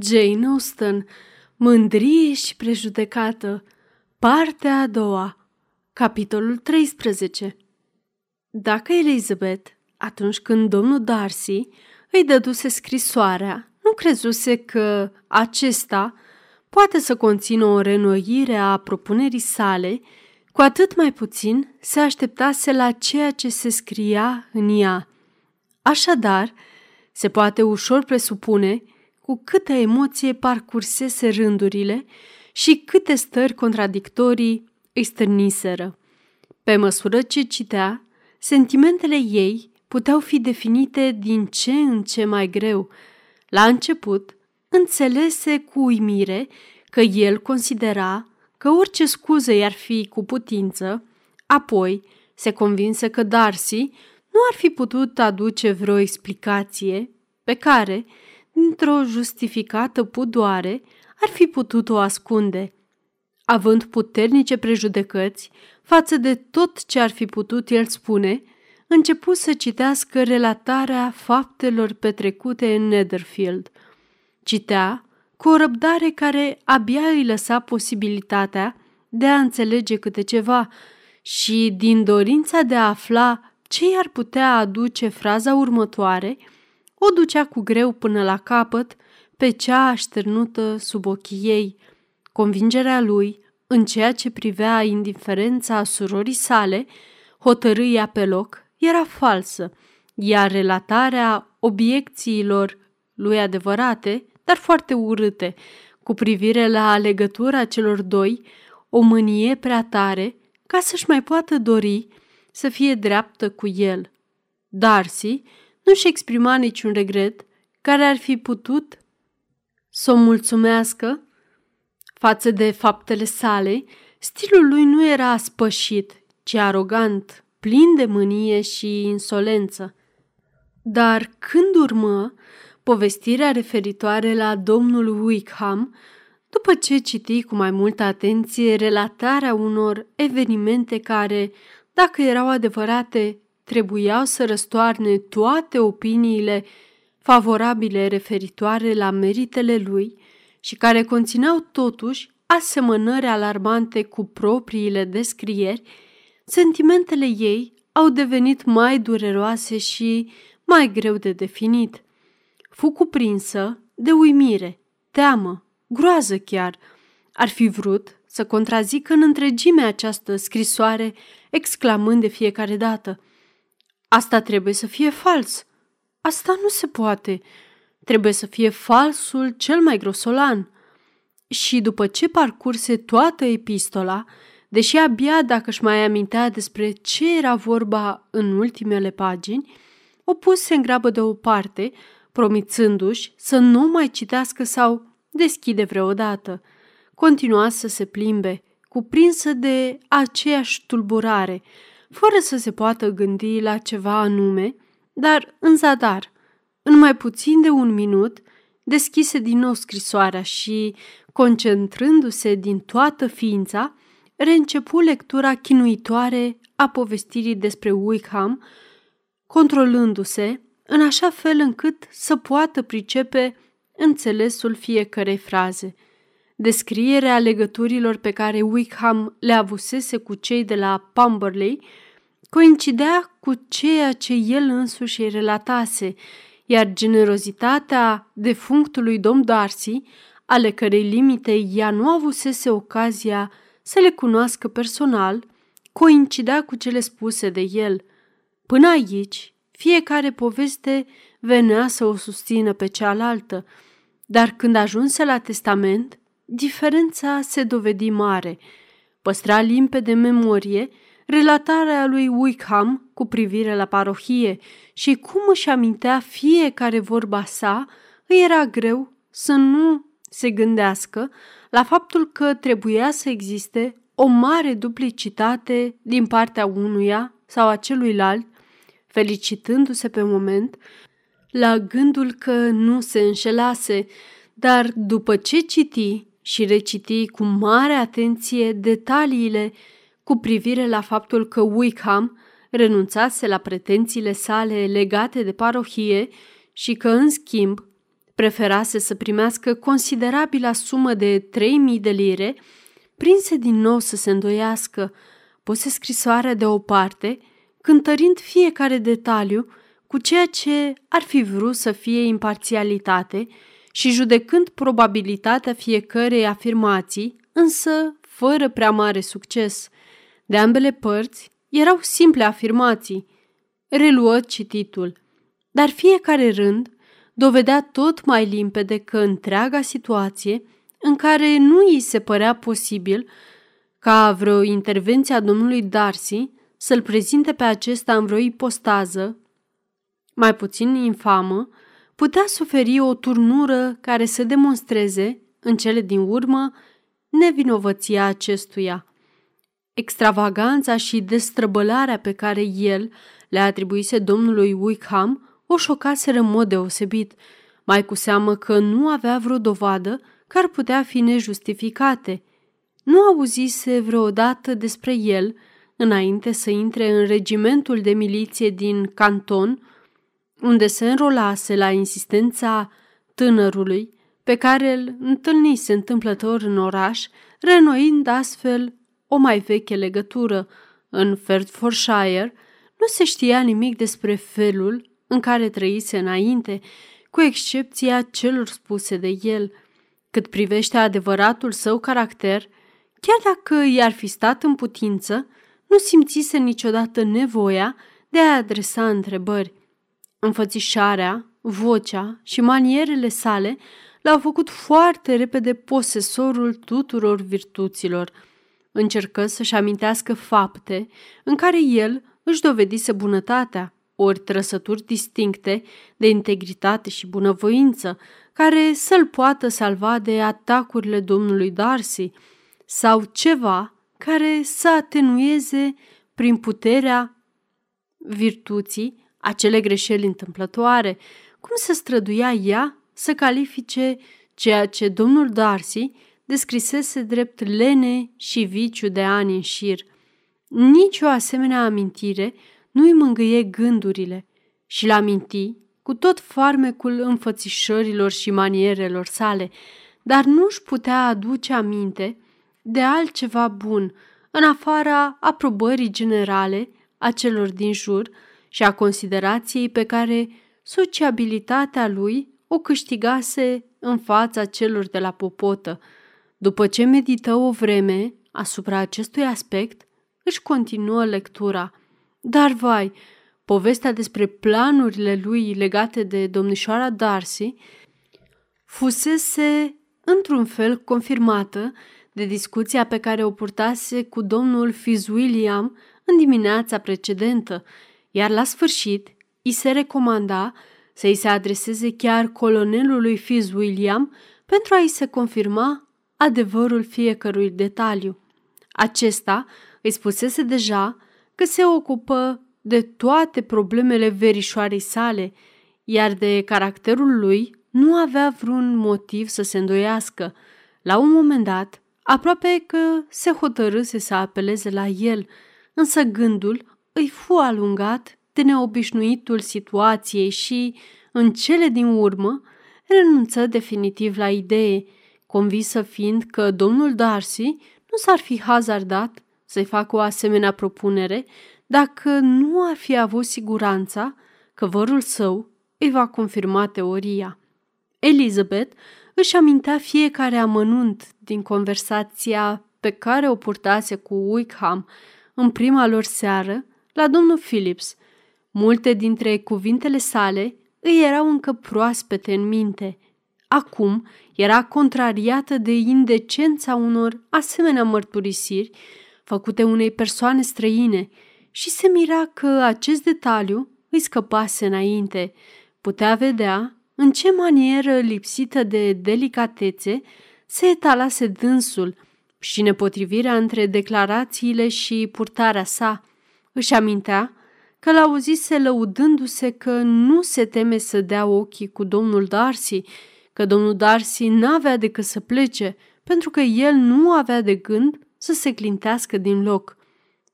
Jane Austen, Mândrie și prejudecată, partea a doua, capitolul 13 Dacă Elizabeth, atunci când domnul Darcy îi dăduse scrisoarea, nu crezuse că acesta poate să conțină o renoire a propunerii sale, cu atât mai puțin se așteptase la ceea ce se scria în ea. Așadar, se poate ușor presupune cu câtă emoție parcursese rândurile și câte stări contradictorii îi stârniseră. Pe măsură ce citea, sentimentele ei puteau fi definite din ce în ce mai greu. La început, înțelese cu uimire că el considera că orice scuză i-ar fi cu putință, apoi se convinse că Darcy nu ar fi putut aduce vreo explicație pe care într-o justificată pudoare, ar fi putut-o ascunde. Având puternice prejudecăți față de tot ce ar fi putut el spune, începu să citească relatarea faptelor petrecute în Netherfield. Citea cu o răbdare care abia îi lăsa posibilitatea de a înțelege câte ceva și, din dorința de a afla ce i-ar putea aduce fraza următoare – o ducea cu greu până la capăt pe cea așternută sub ochii ei. Convingerea lui, în ceea ce privea indiferența surorii sale, hotărâia pe loc, era falsă, iar relatarea obiecțiilor lui adevărate, dar foarte urâte, cu privire la legătura celor doi, o mânie prea tare ca să-și mai poată dori să fie dreaptă cu el. Darcy nu-și exprima niciun regret care ar fi putut să o mulțumească față de faptele sale, stilul lui nu era spășit, ci arogant, plin de mânie și insolență. Dar când urmă povestirea referitoare la domnul Wickham, după ce citi cu mai multă atenție relatarea unor evenimente care, dacă erau adevărate, trebuiau să răstoarne toate opiniile favorabile referitoare la meritele lui și care conțineau totuși asemănări alarmante cu propriile descrieri, sentimentele ei au devenit mai dureroase și mai greu de definit. Fu cuprinsă de uimire, teamă, groază chiar. Ar fi vrut să contrazică în întregime această scrisoare, exclamând de fiecare dată – Asta trebuie să fie fals. Asta nu se poate. Trebuie să fie falsul cel mai grosolan. Și după ce parcurse toată epistola, deși abia dacă își mai amintea despre ce era vorba în ultimele pagini, o puse în grabă deoparte, promițându-și să nu mai citească sau deschide vreodată. Continua să se plimbe, cuprinsă de aceeași tulburare, fără să se poată gândi la ceva anume, dar în zadar. În mai puțin de un minut, deschise din nou scrisoarea și, concentrându-se din toată ființa, reîncepu lectura chinuitoare a povestirii despre Wickham, controlându-se în așa fel încât să poată pricepe înțelesul fiecarei fraze – descrierea legăturilor pe care Wickham le avusese cu cei de la Pumberley coincidea cu ceea ce el însuși îi relatase, iar generozitatea defunctului domn Darcy, ale cărei limite ea nu avusese ocazia să le cunoască personal, coincidea cu cele spuse de el. Până aici, fiecare poveste venea să o susțină pe cealaltă, dar când ajunse la testament, diferența se dovedi mare. Păstra limpede memorie relatarea lui Wickham cu privire la parohie și cum își amintea fiecare vorba sa, îi era greu să nu se gândească la faptul că trebuia să existe o mare duplicitate din partea unuia sau a celuilalt, felicitându-se pe moment la gândul că nu se înșelase, dar după ce citi și reciti cu mare atenție detaliile cu privire la faptul că Wickham renunțase la pretențiile sale legate de parohie și că, în schimb, Preferase să primească considerabila sumă de 3000 de lire, prinse din nou să se îndoiască, puse scrisoarea deoparte, cântărind fiecare detaliu cu ceea ce ar fi vrut să fie imparțialitate și judecând probabilitatea fiecărei afirmații, însă fără prea mare succes. De ambele părți erau simple afirmații. Reluă cititul, dar fiecare rând dovedea tot mai limpede că întreaga situație, în care nu îi se părea posibil ca vreo intervenție a domnului Darcy să-l prezinte pe acesta în vreo ipostază, mai puțin infamă, putea suferi o turnură care să demonstreze, în cele din urmă, nevinovăția acestuia. Extravaganța și destrăbălarea pe care el le atribuise domnului Wickham o șocaseră în mod deosebit, mai cu seamă că nu avea vreo dovadă care ar putea fi nejustificate. Nu auzise vreodată despre el, înainte să intre în regimentul de miliție din canton, unde se înrolase la insistența tânărului pe care îl întâlnise întâmplător în oraș, renoind astfel o mai veche legătură. În Fertfordshire nu se știa nimic despre felul în care trăise înainte, cu excepția celor spuse de el. Cât privește adevăratul său caracter, chiar dacă i-ar fi stat în putință, nu simțise niciodată nevoia de a adresa întrebări. Înfățișarea, vocea și manierele sale l-au făcut foarte repede posesorul tuturor virtuților. Încercă să-și amintească fapte în care el își dovedise bunătatea, ori trăsături distincte de integritate și bunăvoință, care să-l poată salva de atacurile domnului Darcy, sau ceva care să atenueze prin puterea virtuții acele greșeli întâmplătoare, cum se străduia ea să califice ceea ce domnul Darcy descrisese drept lene și viciu de ani în șir. Nici o asemenea amintire nu îi mângâie gândurile și l aminti cu tot farmecul înfățișărilor și manierelor sale, dar nu își putea aduce aminte de altceva bun, în afara aprobării generale a celor din jur și a considerației pe care sociabilitatea lui o câștigase în fața celor de la popotă. După ce medită o vreme asupra acestui aspect, își continuă lectura. Dar, vai, povestea despre planurile lui legate de domnișoara Darcy fusese într-un fel confirmată de discuția pe care o purtase cu domnul Fitzwilliam în dimineața precedentă, iar la sfârșit îi se recomanda să-i se adreseze chiar colonelului Fitzwilliam pentru a-i se confirma adevărul fiecărui detaliu. Acesta îi spusese deja că se ocupă de toate problemele verișoarei sale, iar de caracterul lui nu avea vreun motiv să se îndoiască. La un moment dat, aproape că se hotărâse să apeleze la el, însă gândul îi fu alungat de neobișnuitul situației și, în cele din urmă, renunță definitiv la idee, convinsă fiind că domnul Darcy nu s-ar fi hazardat să-i facă o asemenea propunere dacă nu ar fi avut siguranța că vărul său îi va confirma teoria. Elizabeth își amintea fiecare amănunt din conversația pe care o purtase cu Wickham în prima lor seară la domnul Phillips. Multe dintre cuvintele sale îi erau încă proaspete în minte. Acum era contrariată de indecența unor asemenea mărturisiri făcute unei persoane străine și se mira că acest detaliu îi scăpase înainte. Putea vedea în ce manieră lipsită de delicatețe se etalase dânsul și nepotrivirea între declarațiile și purtarea sa. Își amintea că l-auzise lăudându-se că nu se teme să dea ochii cu domnul Darcy, că domnul Darcy n-avea decât să plece, pentru că el nu avea de gând să se clintească din loc.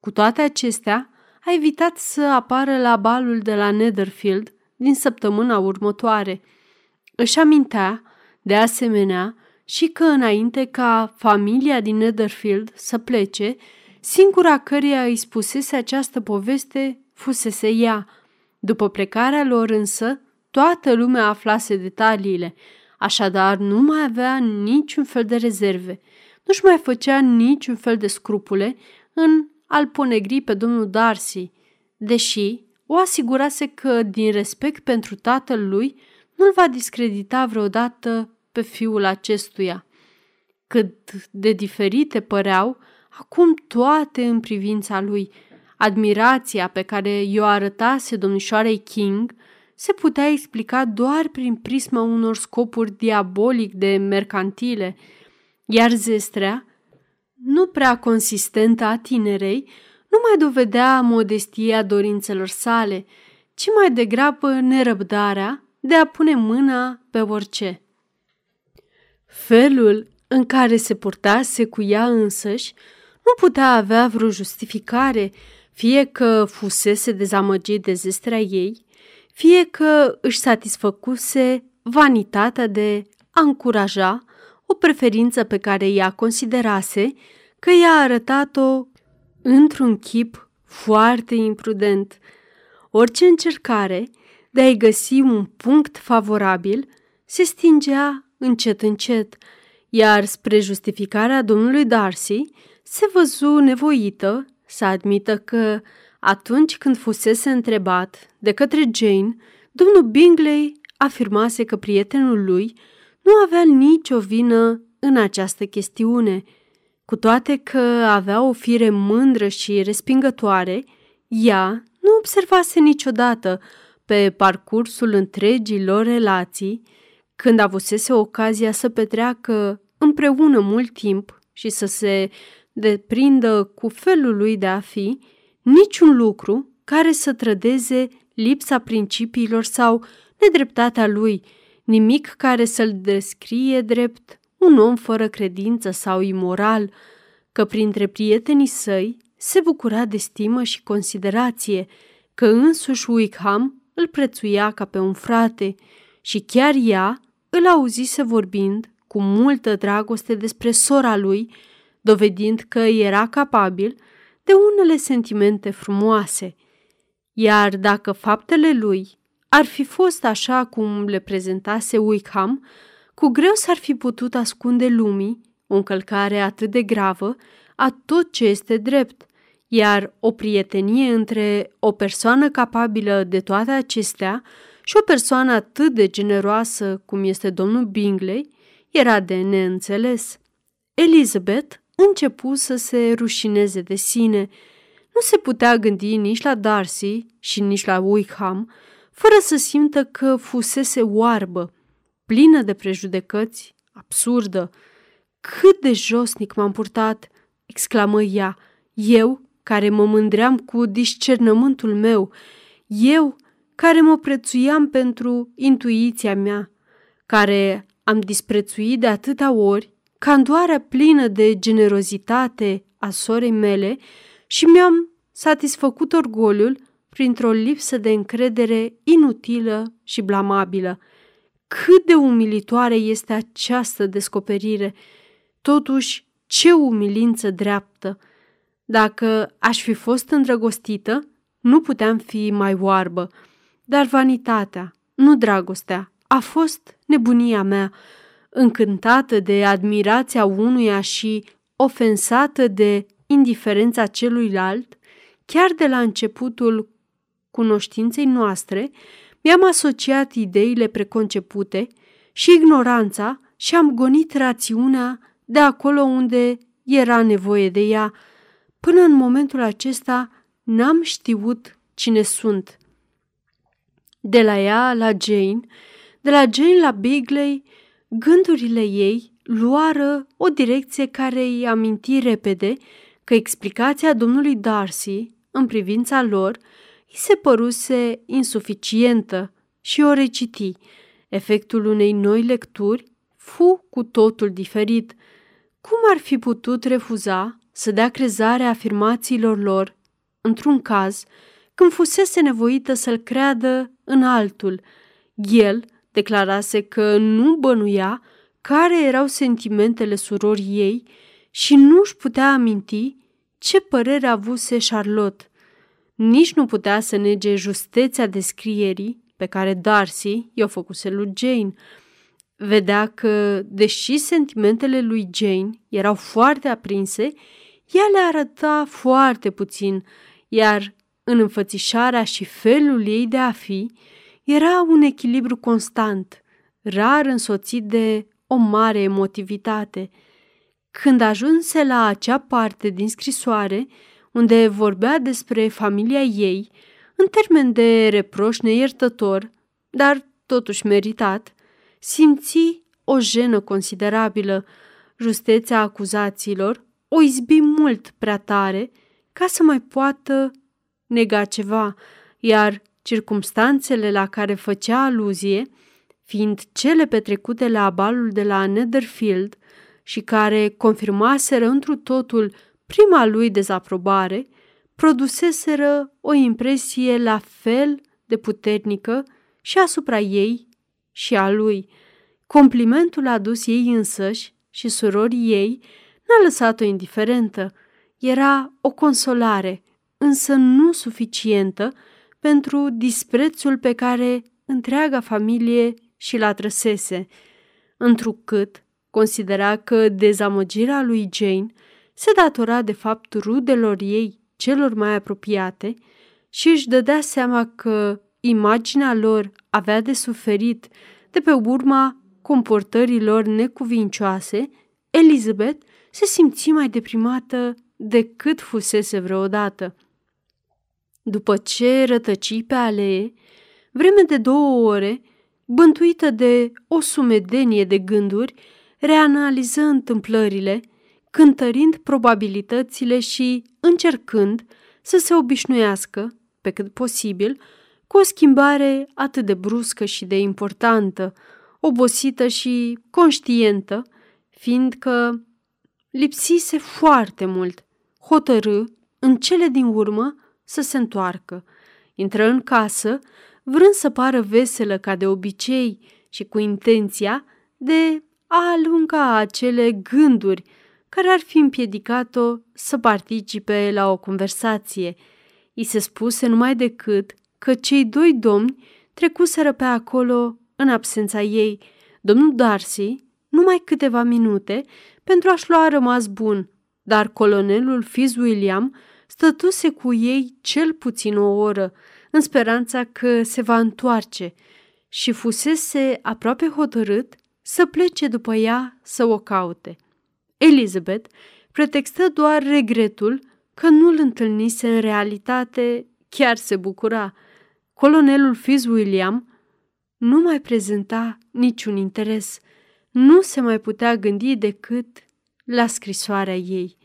Cu toate acestea, a evitat să apară la balul de la Netherfield din săptămâna următoare. Își amintea, de asemenea, și că înainte ca familia din Netherfield să plece, singura căreia îi spusese această poveste fusese ea. După plecarea lor însă, toată lumea aflase detaliile, așadar nu mai avea niciun fel de rezerve, nu-și mai făcea niciun fel de scrupule în al ponegri pe domnul Darcy, deși o asigurase că, din respect pentru tatăl lui, nu-l va discredita vreodată pe fiul acestuia. Cât de diferite păreau acum toate în privința lui. Admirația pe care i-o arătase domnișoarei King se putea explica doar prin prisma unor scopuri diabolic de mercantile, iar zestrea, nu prea consistentă a tinerei, nu mai dovedea modestia dorințelor sale, ci mai degrabă nerăbdarea de a pune mâna pe orice. Felul în care se purtase cu ea însăși nu putea avea vreo justificare, fie că fusese dezamăgit de zestrea ei, fie că își satisfăcuse vanitatea de a încuraja o preferință pe care ea considerase că i-a arătat-o într-un chip foarte imprudent. Orice încercare de a-i găsi un punct favorabil se stingea încet încet, iar spre justificarea domnului Darcy se văzu nevoită să admită că atunci când fusese întrebat de către Jane, domnul Bingley afirmase că prietenul lui nu avea nicio vină în această chestiune. Cu toate că avea o fire mândră și respingătoare, ea nu observase niciodată pe parcursul întregii lor relații, când avusese ocazia să petreacă împreună mult timp și să se deprindă cu felul lui de a fi, niciun lucru care să trădeze lipsa principiilor sau nedreptatea lui, nimic care să-l descrie drept un om fără credință sau imoral, că printre prietenii săi se bucura de stimă și considerație, că însuși Wickham îl prețuia ca pe un frate și chiar ea îl auzise vorbind cu multă dragoste despre sora lui, dovedind că era capabil de unele sentimente frumoase. Iar dacă faptele lui ar fi fost așa cum le prezentase Wickham, cu greu s-ar fi putut ascunde lumii o încălcare atât de gravă a tot ce este drept, iar o prietenie între o persoană capabilă de toate acestea și o persoană atât de generoasă cum este domnul Bingley era de neînțeles. Elizabeth începu să se rușineze de sine. Nu se putea gândi nici la Darcy și nici la Wickham, fără să simtă că fusese oarbă, plină de prejudecăți, absurdă. Cât de josnic m-am purtat!" exclamă ea. Eu, care mă mândream cu discernământul meu, eu, care mă prețuiam pentru intuiția mea, care am disprețuit de atâtea ori candoarea plină de generozitate a sorei mele și mi-am satisfăcut orgoliul printr-o lipsă de încredere inutilă și blamabilă. Cât de umilitoare este această descoperire! Totuși, ce umilință dreaptă! Dacă aș fi fost îndrăgostită, nu puteam fi mai oarbă, dar vanitatea, nu dragostea, a fost nebunia mea, încântată de admirația unuia și ofensată de indiferența celuilalt, chiar de la începutul cunoștinței noastre, mi-am asociat ideile preconcepute și ignoranța și am gonit rațiunea de acolo unde era nevoie de ea. Până în momentul acesta n-am știut cine sunt. De la ea la Jane, de la Jane la Bigley, gândurile ei luară o direcție care îi aminti repede că explicația domnului Darcy în privința lor îi se păruse insuficientă și o reciti. Efectul unei noi lecturi fu cu totul diferit. Cum ar fi putut refuza să dea crezare afirmațiilor lor într-un caz când fusese nevoită să-l creadă în altul? El, Declarase că nu bănuia care erau sentimentele surorii ei și nu își putea aminti ce părere avuse Charlotte. Nici nu putea să nege justețea descrierii pe care Darcy i-o făcuse lui Jane. Vedea că, deși sentimentele lui Jane erau foarte aprinse, ea le arăta foarte puțin, iar în înfățișarea și felul ei de a fi era un echilibru constant, rar însoțit de o mare emotivitate. Când ajunse la acea parte din scrisoare, unde vorbea despre familia ei, în termen de reproș neiertător, dar totuși meritat, simți o jenă considerabilă. Justețea acuzațiilor o izbi mult prea tare ca să mai poată nega ceva, iar circumstanțele la care făcea aluzie, fiind cele petrecute la balul de la Netherfield și care confirmaseră întru totul prima lui dezaprobare, produseseră o impresie la fel de puternică și asupra ei și a lui. Complimentul adus ei însăși și surorii ei n-a lăsat-o indiferentă. Era o consolare, însă nu suficientă pentru disprețul pe care întreaga familie și l-a trăsese, întrucât considera că dezamăgirea lui Jane se datora de fapt rudelor ei celor mai apropiate și își dădea seama că imaginea lor avea de suferit de pe urma comportărilor necuvincioase, Elizabeth se simți mai deprimată decât fusese vreodată. După ce rătăci pe alee, vreme de două ore, bântuită de o sumedenie de gânduri, reanaliză întâmplările, cântărind probabilitățile și încercând să se obișnuiască, pe cât posibil, cu o schimbare atât de bruscă și de importantă, obosită și conștientă, fiindcă lipsise foarte mult. Hotărâ, în cele din urmă, să se întoarcă. Intră în casă, vrând să pară veselă ca de obicei și cu intenția de a alunga acele gânduri care ar fi împiedicat-o să participe la o conversație. I se spuse numai decât că cei doi domni trecuseră pe acolo în absența ei. Domnul Darcy, numai câteva minute, pentru a-și lua rămas bun, dar colonelul Fitzwilliam stătuse cu ei cel puțin o oră, în speranța că se va întoarce și fusese aproape hotărât să plece după ea să o caute. Elizabeth pretextă doar regretul că nu-l întâlnise în realitate, chiar se bucura. Colonelul Fitzwilliam nu mai prezenta niciun interes. Nu se mai putea gândi decât la scrisoarea ei.